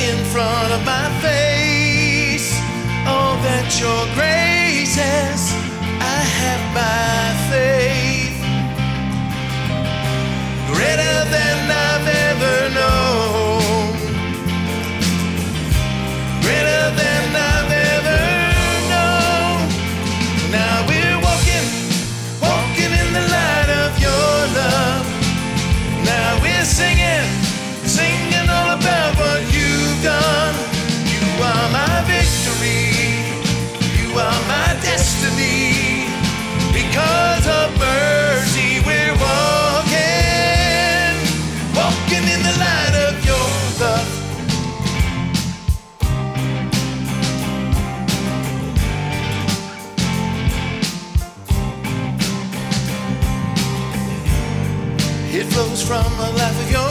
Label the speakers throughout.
Speaker 1: in front of my face. because of mercy we're walking, walking in the light of your love. It flows from a life of your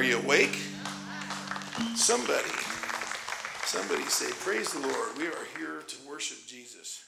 Speaker 1: Are you awake? Somebody, somebody say, Praise the Lord. We are here to worship Jesus.